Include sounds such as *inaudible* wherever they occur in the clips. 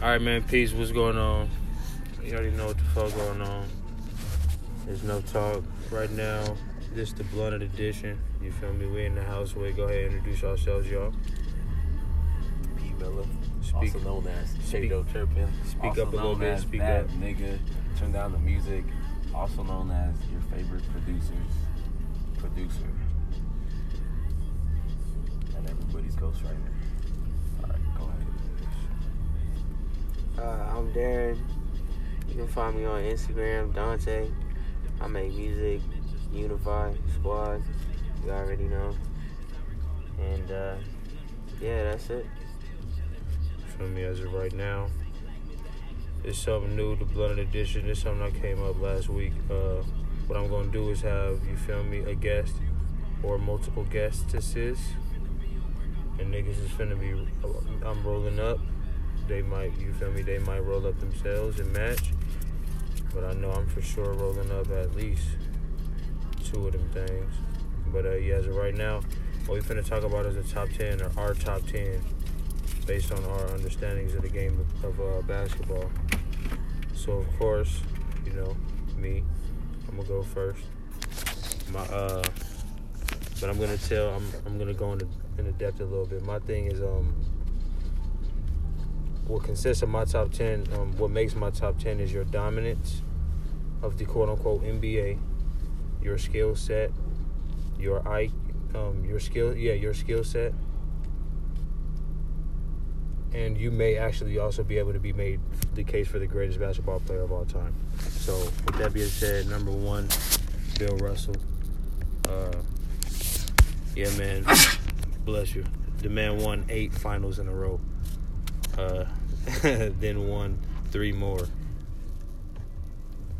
All right, man. Peace. What's going on? You already know what the fuck going on. There's no talk right now. This the blunted edition. You feel me? We in the house. We go ahead and introduce ourselves, y'all. P Miller, Speak. also known as speak- Shado Turpin. speak also up a little bit, speak that up. nigga, turn down the music. Also known as your favorite producer's producer. And everybody's ghostwriter. Uh, I'm Darren. You can find me on Instagram, Dante. I make music, Unify, Squad. You already know. And uh, yeah, that's it. Feel me? As of right now, it's something new. The blunted edition. It's something that came up last week. Uh, what I'm gonna do is have you feel me a guest or multiple guestesses, and niggas is finna be. I'm rolling up. They might, you feel me? They might roll up themselves and match. But I know I'm for sure rolling up at least two of them things. But uh, yeah, as of right now, what we're finna talk about is the top ten or our top ten based on our understandings of the game of, of uh, basketball. So of course, you know, me, I'm gonna go first. My uh, but I'm gonna tell, I'm I'm gonna go into into depth a little bit. My thing is um, what consists of my top ten, um, what makes my top ten is your dominance of the quote unquote NBA, your skill set, your I, um, your skill, yeah, your skill set and you may actually also be able to be made the case for the greatest basketball player of all time. So, with that being said, number one, Bill Russell. Uh, yeah, man, *coughs* bless you. The man won eight finals in a row. Uh, *laughs* then won three more.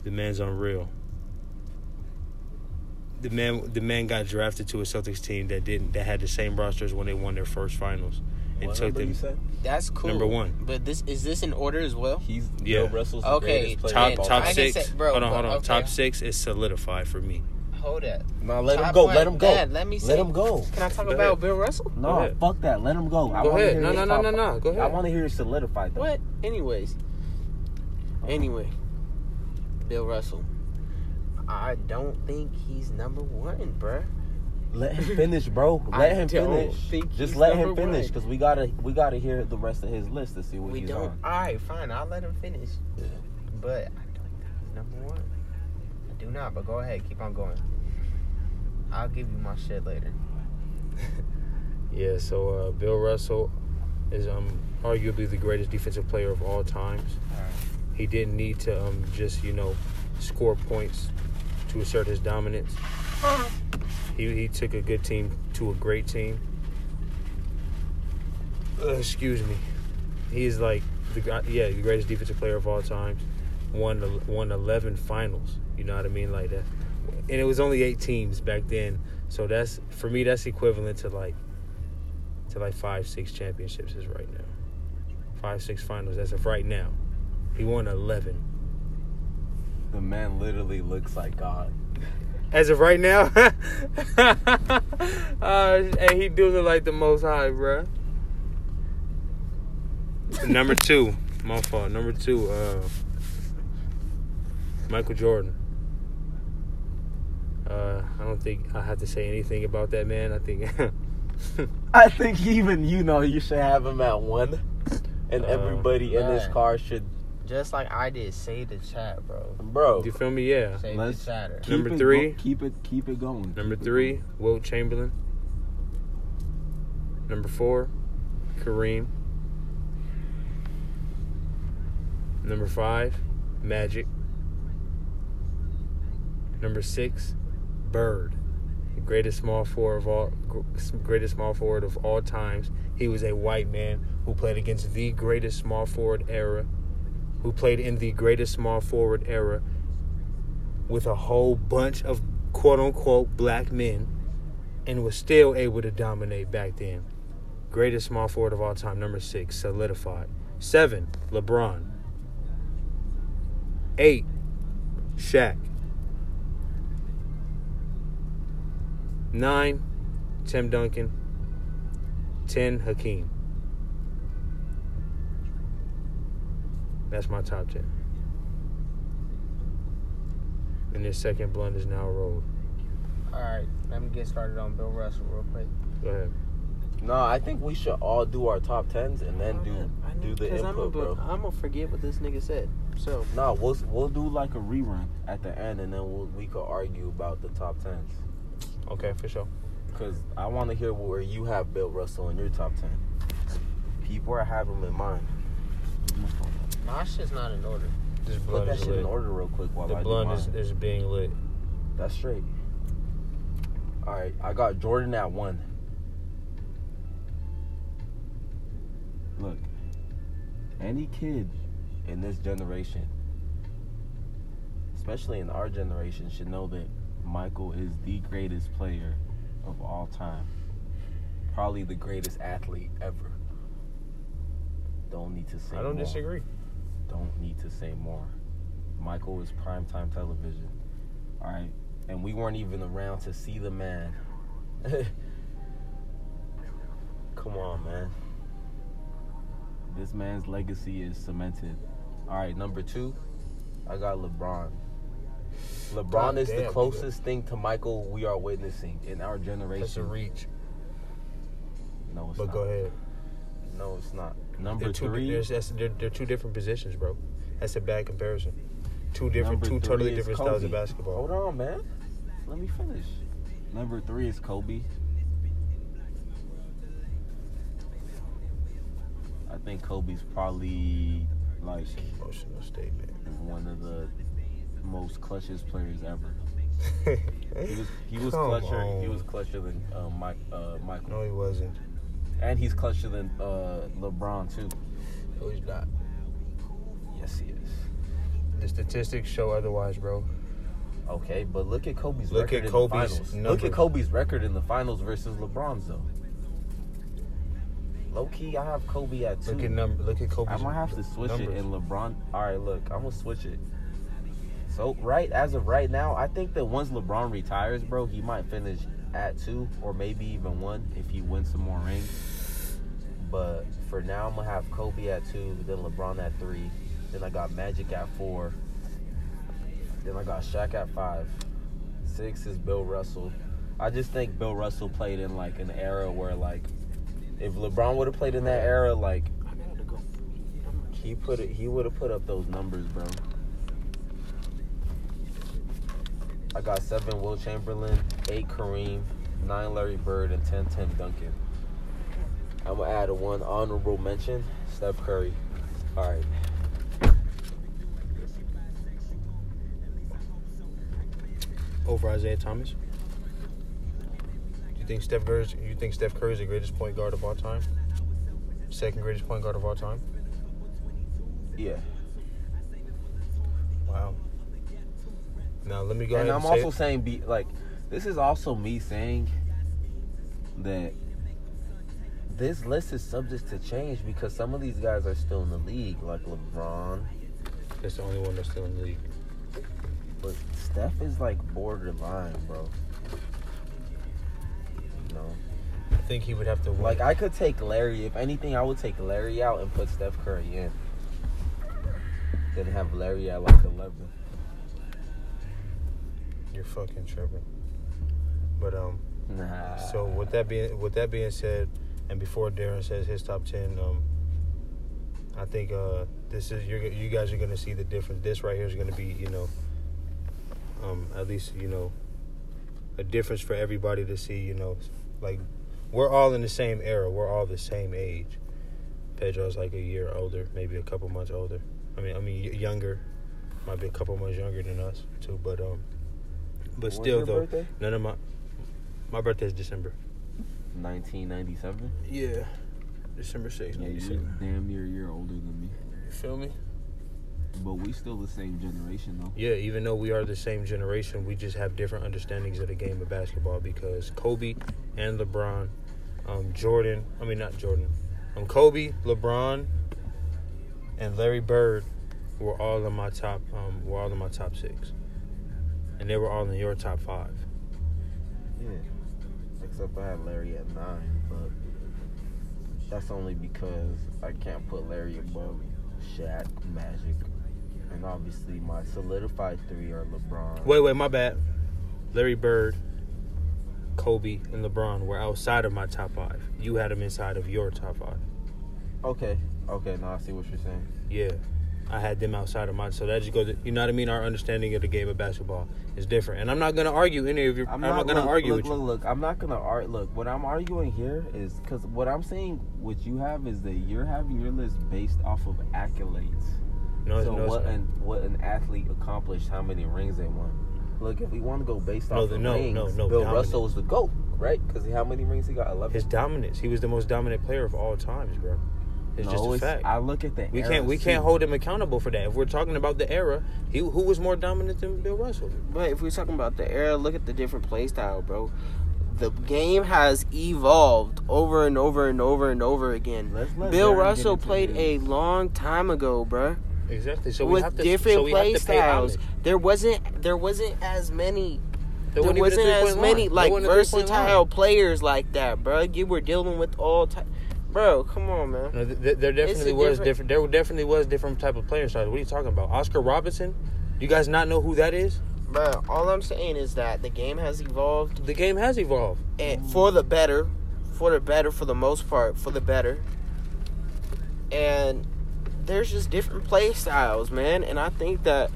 The man's unreal. The man, the man got drafted to a Celtics team that didn't, that had the same rosters when they won their first finals, and What took them you said? That's cool. Number one. But this is this in order as well? He's Yeah. Bill Russell's the Okay, greatest player top top I time. can six. say- bro, hold on, hold on. okay. Top six is solidified for me. Hold up. No, let him go. Let him go. Dad, let me say- Let him go. Can I talk Go about ahead. Bill Russell? No, fuck that. Let him go. I Go wanna ahead. hear No, his no, no, no, no. Go ahead. I want to hear it solidified. Though. What? Anyways. Anyway. Bill Russell. I don't think he's number one, bruh. Let him finish, bro. *laughs* I Let him don't finish. think Just he's let him finish, because we gotta we gotta hear the rest of his list to see what We he's don't. on. Alright, fine. I'll let him finish. Yeah. But I don't think he's number one. Do not. But go ahead. Keep on going. I'll give you my shit later. *laughs* Yeah. So uh, Bill Russell is um arguably the greatest defensive player of all times. He didn't need to um just you know score points to assert his dominance. *laughs* He he took a good team to a great team. Uh, excuse me. He is like the yeah the greatest defensive player of all times. Won the- won eleven finals. You know what I mean like that. And it was only eight teams back then. So that's for me that's equivalent to like to like five six championships is right now. Five six finals as of right now. He won eleven. The man literally looks like God. As of right now, *laughs* uh, and he do look like the most high, bruh. Number two, my fault. Number two, uh, Michael Jordan. Uh, I don't think I have to say anything about that man. I think *laughs* I think even you know you should have him at one, and Uh, everybody in this car should, Just like I did. Save the chat, bro. bro. you feel me? Yeah. Save Let's the chatter. Number three. go- keep it keep it going. Number Keep three, going. Wilt Chamberlain. Number four, Kareem. Number five, Magic. Number six, Bird, greatest small forward of all, greatest small forward of all times. He was a white man who played against the greatest small forward era, who played in the greatest small forward era with a whole bunch of quote unquote black men and was still able to dominate back then. Greatest small forward of all time, number six, solidified. Seven, LeBron. Eight, Shaq. Nine, Tim Duncan. Ten, Hakeem. That's my top ten. And this second blunt is now rolled. All right, let me get started on Bill Russell real quick. Go ahead. No, I think we should all do our top tens and then do do the Cause input, I'm bro. gonna, I'm gonna forget what this nigga said. So No, we'll we'll do like a rerun at the end, and then we'll, we could argue about the top tens. Okay, for sure. Cause I want to hear where you have Bill Russell in your top ten. Keep where I have him in mind. my shit's not in order. This Put blunt that is shit lit. in order real quick while The I blunt do is, is being lit. That's straight. All right, I got Jordan at one. Look, any kid in this generation, especially in our generation, should know that Michael is the greatest player of all time. Probably the greatest athlete ever. Don't need to say I don't more. disagree. Don't need to say more. Michael was primetime television. All right. And we weren't even around to see the man. *laughs* Come on, man. This man's legacy is cemented. All right, number two, I got LeBron. LeBron God is damn, the nigga. closest thing to Michael we are witnessing in our generation. That's a reach. No, it's But not. go ahead. No, it's not. Number They're two, three. there's, that's, they're, they're two different positions, bro. That's a bad comparison. Two different, Number two totally is different styles of basketball. Hold on, man. Let me finish. Number three is Kobe. I think Kobe's probably like Emotional statement. one of the most clutchest players ever. He was he was *laughs* Come clutcher. He was clutcher than uh, Mike uh, Michael, No, he wasn't. and he's clutcher than uh, LeBron too. No, he's not. Yes, he is. The statistics show otherwise, bro. Okay, but look at Kobe's Look record at in the finals. Look at Kobe's record in the finals versus LeBron's though. Low key, I have Kobe at two. Look at number. Look at Kobe's. I might have to switch numbers. it in LeBron. All right, look, I'm gonna switch it. So right as of right now, I think that once LeBron retires, bro, he might finish at two or maybe even one if he wins some more rings. But for now, I'm gonna have Kobe at two, then LeBron at three, then I got Magic at four, then I got Shaq at five. Six is Bill Russell. I just think Bill Russell played in like an era where like if LeBron would have played in that era, like he put it he would have put up those numbers, bro. I got seven Wilt Chamberlain, eight Kareem, nine Larry Bird, and ten Tim Duncan. I'm gonna add a one honorable mention, Steph Curry. All right. over Isiah Thomas. Do you think Steph Curry? You think Steph Curry's the greatest point guard of all time? Second greatest point guard of all time? Yeah. Wow. Now let me go and ahead I'm and also saying, be like, this is also me saying that this list is subject to change because some of these guys are still in the league, like LeBron. that's the only one that's still in the league. But Steph is like borderline, bro. You know, I think he would have to win. like I could take Larry. If anything, I would take Larry out and put Steph Curry in. Then have Larry at like eleven. You're fucking tripping. But um, Nah. so with that being with that being said, and before Darren says his top ten, um, I think uh, this is you're you guys are gonna see the difference. This right here is gonna be you know, um, at least you know, a difference for everybody to see. You know, like we're all in the same era. We're all the same age. Pedro's like a year older, maybe a couple months older. I mean, I mean y- younger. Might be a couple months younger than us too, but um, but When's still your though, birthday? none of my my birthday is December. 1997. Yeah, December sixth, Yeah, you're seven. damn near a year older than me. You feel me? But we still the same generation though. Yeah, even though we are the same generation, we just have different understandings of the game of basketball because Kobe and LeBron, um, Jordan, I mean not Jordan, um, Kobe, LeBron, and Larry Bird were all in my top, um, were all in my top six, and they were all in your top five. Yeah. Except I had Larry at nine, but that's only because I can't put Larry above Shaq, Magic, and obviously my solidified three are LeBron. Wait, wait, my bad. Larry Bird, Kobe, and LeBron were outside of my top five. You had them inside of your top five. Okay, okay, now I see what you're saying. Yeah. I had them outside of mine. So that just goes, you know what I mean? Our understanding of the game of basketball is different. And I'm not going to argue any of your, I'm, not, going to look, argue look, with look, you. Look, I'm not going to argue. Look, what I'm arguing here is because what I'm saying, what you have is that you're having your list based off of accolades. No, so no, what not. an what an athlete accomplished, how many rings they won. Look, if we want to go based No, off the- of no, rings, no, no, Bill. Russell is the goat, right? Because how many rings he got? Eleven. His dominance. He was the most dominant player of all times, bro. It's no, just a fact. I look at the. we can't we can't hold him accountable for that. If we're talking about the era, he who was more dominant than Bill Russell? But if we're talking about the era, look at the different play style, bro. The game has evolved over and over and over and over again. Let's let Bill Russell played a long time ago, bro. Exactly. So we with have to different so play styles. There wasn't there wasn't as many There there wasn't even a wasn't as many line. Like wasn't a three-point versatile players like that, bro. You were dealing with all type. Bro, come on, man. No, th- th- there definitely was different- different. There definitely was different type of player styles. What are you talking about? Oscar Robinson? You guys not know who that is? Bro, all I'm saying is that the game has evolved The game has evolved. and for the better, for the better, for the most part, for the better. And there's just different play styles, man. And I think that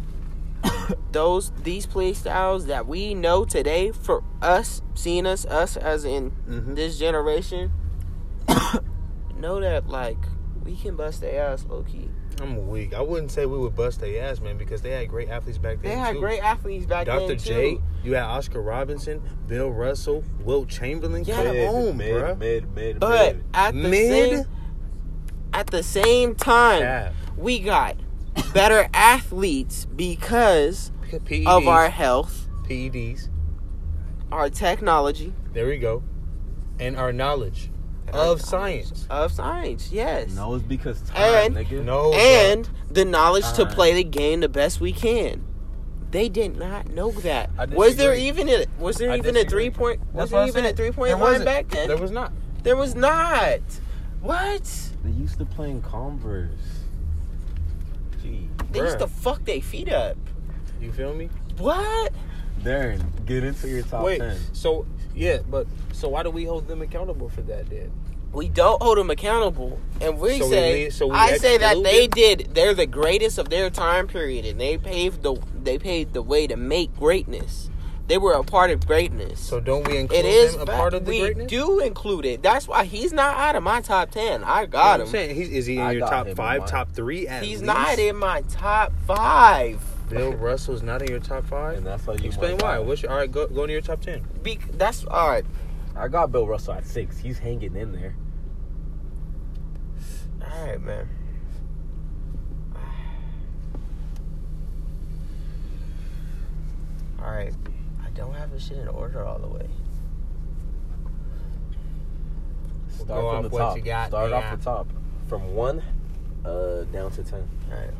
*coughs* those these play styles that we know today for us, seeing us, us as in Mhm. this generation, know that like we can bust their ass low key. I'm weak. I wouldn't say we would bust their ass, man, because they had great athletes back then. They had too. great athletes back Dr. then Dr. J, too. you had Oscar Robinson, Bill Russell, Wilt Chamberlain. Yeah. Come mid, on, mid, bruh. mid, mid, But mid. at the Mid? same at the same time, Cap. we got better athletes because PEDs, of our health, PEDs. our technology, There we go. And our knowledge and our of science. Of science, yes. No, it's because time, And- nigga. No. And the knowledge to uh-huh. play the game the best we can. They did not know that. Was there even a was there I even a three point was That's there what I even a said. three There point line back then? There was not. There was not. What? They used to play in Converse. Gee. They used to fuck their feet up. You feel me? What? Darren, get into your top Wait. ten. So yeah, but so why do we hold them accountable for that then? We don't hold them accountable, and we So say leave- so we I say that they them? did. They're the greatest of their time period, and they paved the they paved the way to make greatness. They were a part of greatness. So don't we include it is them a fact- part of the we greatness? do include it. That's why he's not out of my top ten. I You know got I'm him. saying He's, is he in I your top five, top three? At He's least? not in my top five. Bill Russell's not in your top five. And that's how you Explain why. that. What's your, all right? Go go to your top ten. Be, that's all right. I got Bill Russell at six. He's hanging in there. All right, man. All right. I don't have this shit in order all the way. We'll Start go from off the what top. you got Start there. off the top. From one uh, down to ten. All right,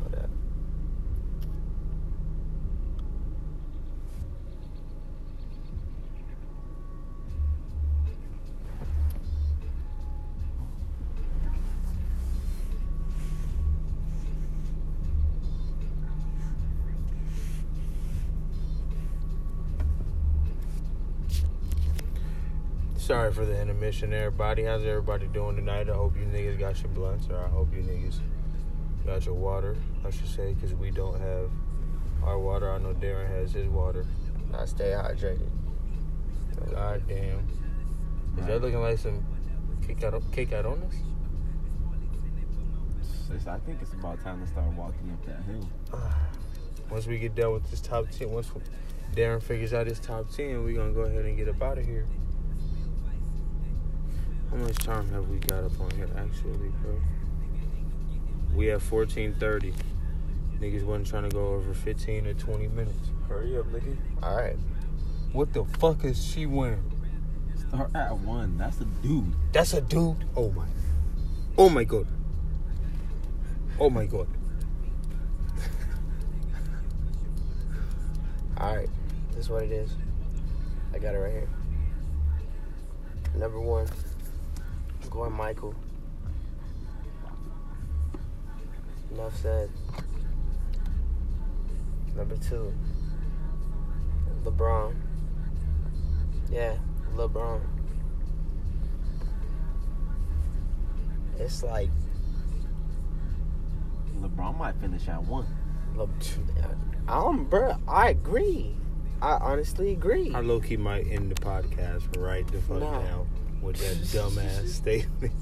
Sorry for the intermission, everybody. How's everybody doing tonight? I hope you niggas got your blunts, or I hope you niggas got your water. I should say, because we don't have our water. I know Darren has his water. I stay hydrated. God damn. Is that looking like some kick out, kick out on us? I think it's about time to start walking up that hill. *sighs* Once we get done with this top 10, once Darren figures out his top 10, we're going to go ahead and get up out of here. How much time have we got up on here, actually, bro? We have 14.30. Niggas wasn't trying to go over 15 or 20 minutes. Hurry up, nigga. All right. What the fuck is she wearing? Start at one. That's a dude. That's a dude? Oh my. Oh my god. Oh my god. All right. This is what it is. I got it right here. Number one. I'm going Michael. Enough said. Number two. LeBron. Yeah, LeBron. It's like LeBron might finish at one. Le- um, bro, I agree. I honestly agree. I low key might end the podcast right the fuck Nah. now with that dumbass *laughs* statement.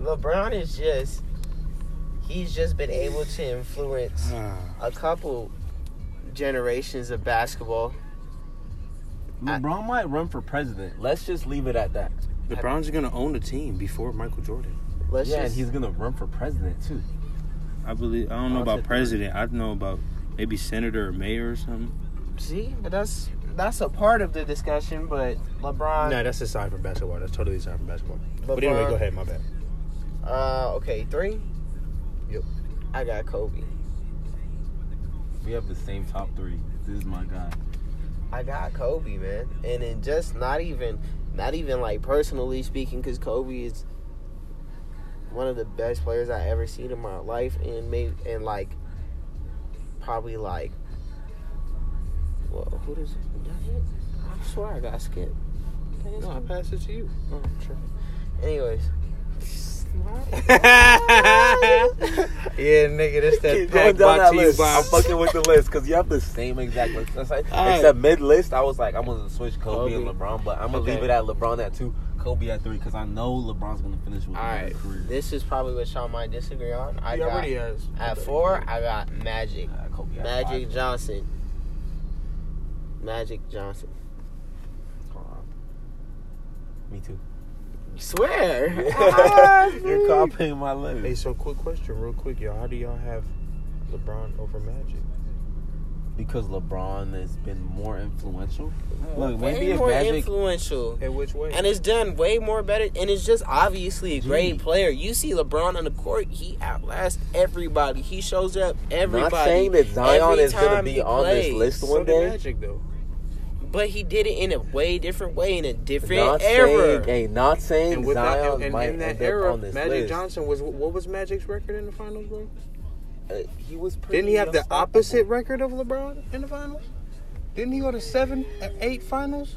LeBron is just he's just been able to influence a couple generations of basketball. I- LeBron might run for president. Let's just leave it at that. LeBron's gonna own the team before Michael Jordan. Let's yeah, just and he's gonna run for president too. I believe. I don't know I'll about take president. I know about maybe senator or mayor or something. see, but that's that's a part of the discussion. But LeBron, no, that's aside from basketball. That's totally aside from basketball. But anyway, go ahead. My bad. uh, okay, three. Yep. I got Kobe. We have the same top three. This is my guy. I got Kobe, man, and then just not even, not even like personally speaking, because Kobe is one of the best players I ever seen in my life, and maybe and like probably like, well, who does? did I hit? I swear I got skipped. Did No, I something? pass it to you. Oh, I'm tripping. Anyways. *laughs* yeah, nigga, that's that Keep pack going down that list. I'm fucking with the list because you have the same exact list. That's like- All right. Except mid list, I was like, I'm gonna switch Kobe, and LeBron, but I'm gonna Okay. leave it at LeBron at two, Kobe at three, because I know LeBron's gonna finish with All right. a career. this is probably what y'all might disagree on. I He got already has. at four. I got Magic, Uh, Kobe Magic five. Johnson, Magic Johnson. Me too. Swear. *laughs* Ah, *laughs* You're copying my limit. Hey, so quick question, real quick, y'all. How do y'all have LeBron over Magic? Because LeBron has been more influential. Look, way maybe if more Magic. influential. In which way? And it's done way more better, and it's just obviously a great Gee. player. You see LeBron on the court, he outlasts everybody. He shows up everybody. Not saying that Zion every is gonna be he on this list one did day. Magic though. But he did it in a way different way, in a different Not era. saying, hey, not saying And with Zion that, and, and might in that end era, up on this Magic list. Johnson was what was Magic's record in the finals, bro? Uh, he was pretty Didn't he have the opposite record of LeBron in the finals? Didn't he go to seven, uh, eight finals?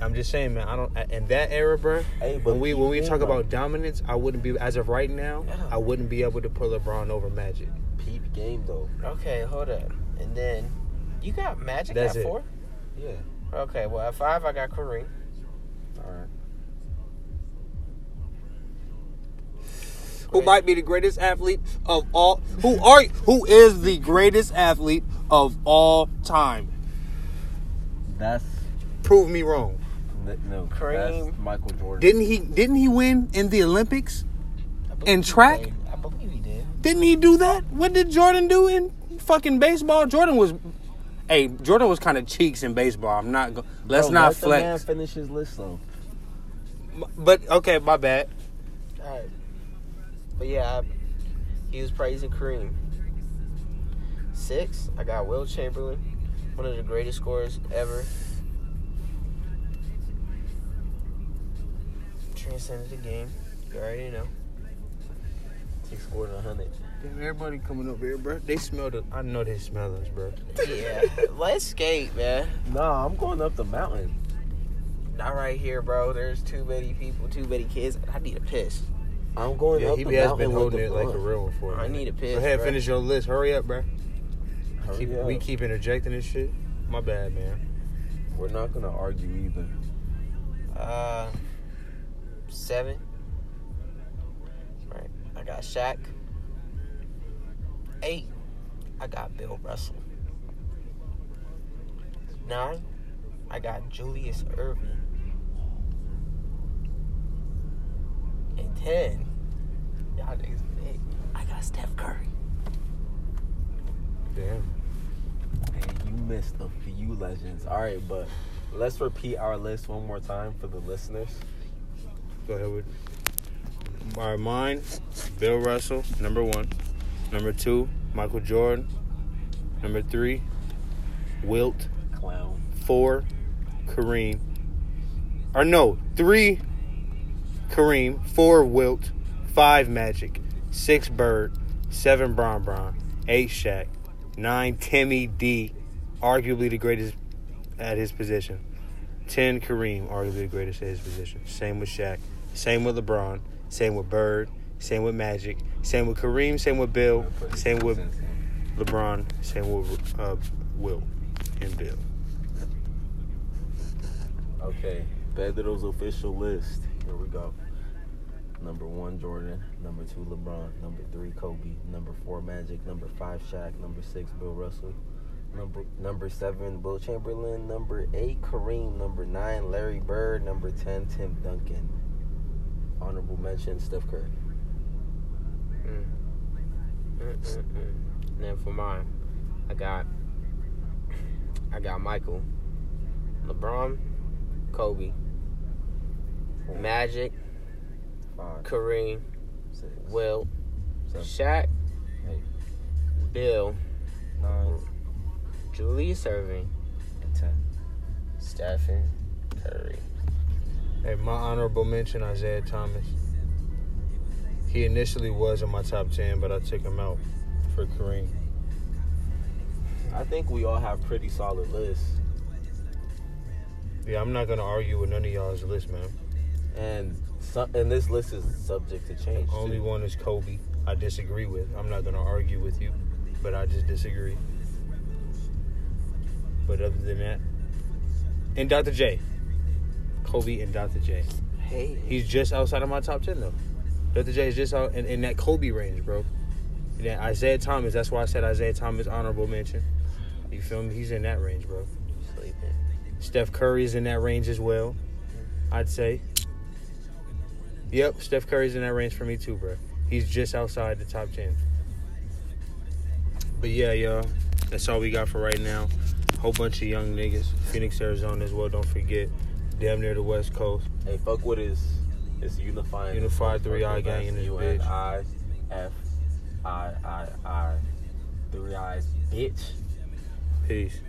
I'm just saying, man. I don't. In that era, bro. Hey, but When we when we talk game, about dominance, I wouldn't be as of right now. Yeah. I wouldn't be able to put LeBron over Magic. peep game though. Okay, hold up. And then you got Magic That's at it. four. Yeah. Okay, well at five I got Kareem. All right. Who might be the greatest athlete of all? Who are? Who is the greatest athlete of all time? That's Prove me wrong. n- no. Kareem. That's Michael Jordan. Didn't he? Didn't he win in the Olympics? I believe In he track? played- I believe he did. Didn't he do that? What did Jordan do in fucking baseball? Jordan was, hey, Jordan was kind of cheeks in baseball. I'm not. Go, let's Bro, not let the man flex. finish his list though. But okay, my bad. All right. But yeah, I, he was praising Kareem. Six, I got Wilt Chamberlain, one of the greatest scorers ever. Transcended the game. You already know. He scored a hundred. Damn, everybody coming over here, bro. They smell the. I know they smell us, bro. Yeah, *laughs* let's skate, man. Nah, I'm going up the mountain. Not right here, bro. There's too many people, too many kids. I need a piss. I'm going Yeah, up he the has mountain been holding it like a blunt. real one for. I me. need a piss. Go ahead, bro. finish your list. Hurry up, bro. Hurry Keep, up. we keep interjecting this shit. My bad, man. We're not gonna argue either. Uh, seven. Right. I got Shaq. Eight. I got Bill Russell. Nine. I got Julius Erving. And ten. Y'all niggas big. I got Steph Curry. Damn. Hey, you missed a few legends. All right, but let's repeat our list one more time for the listeners. Go ahead with. All right, mine. Bill Russell, number one. Number two, Michael Jordan. Number three, Wilt. Clown. Four, Kareem. Or no, three, Kareem. Four, Wilt. Five, Magic. Six, Bird. seven Bron Bron, eight Shaq, nine Timmy D, arguably the greatest at his position, ten Kareem, arguably the greatest at his position. Same with Shaq, same with LeBron, same with Bird, same with Magic, same with Kareem, same with Bill, same with LeBron, same with uh, Will and Bill. Okay, Pedro's official list. Here we go. Number one, Jordan. Number two, LeBron. Number three, Kobe. Number four, Magic. Number five, Shaq. Number six, Bill Russell. Number number seven, Bill Chamberlain. Number eight, Kareem. Number nine, Larry Bird. Number ten, Tim Duncan. Honorable mention, Steph Curry. Mm. Mm-mm-mm. And then for mine, I got I got Michael, LeBron, Kobe, Magic, Five, Kareem, six, Will, seven, Shaq, eight, Bill, nine, Julius Erving, and ten. Stephen Curry. Hey, my honorable mention, Isiah Thomas. He initially was in my top 10, but I took him out for Kareem. I think we all have pretty solid lists. Yeah, I'm not going to argue with none of y'all's list, man. And some, and this list is subject to change. Only too. one is Kobe. I disagree with. I'm not going to argue with you, but I just disagree. But other than that, and Dr. J. Kobe and Dr. J. Hey, He's just outside of my top 10, though. Dr. J is just out in, in that Kobe range, bro. And then Isiah Thomas, that's why I said Isiah Thomas honorable mention. You feel me? He's in that range, bro. sleeping. Steph Curry's in that range as well. I'd say. Yep, Steph Curry's in that range for me too, bro. He's just outside the top ten. But yeah, y'all, that's all we got for right now. Whole bunch of young niggas, Phoenix, Arizona as well. Don't forget, damn near the West Coast. Hey, fuck with his his unifying Unified three eye gang in this U. N I F I I I three eyes bitch. Peace.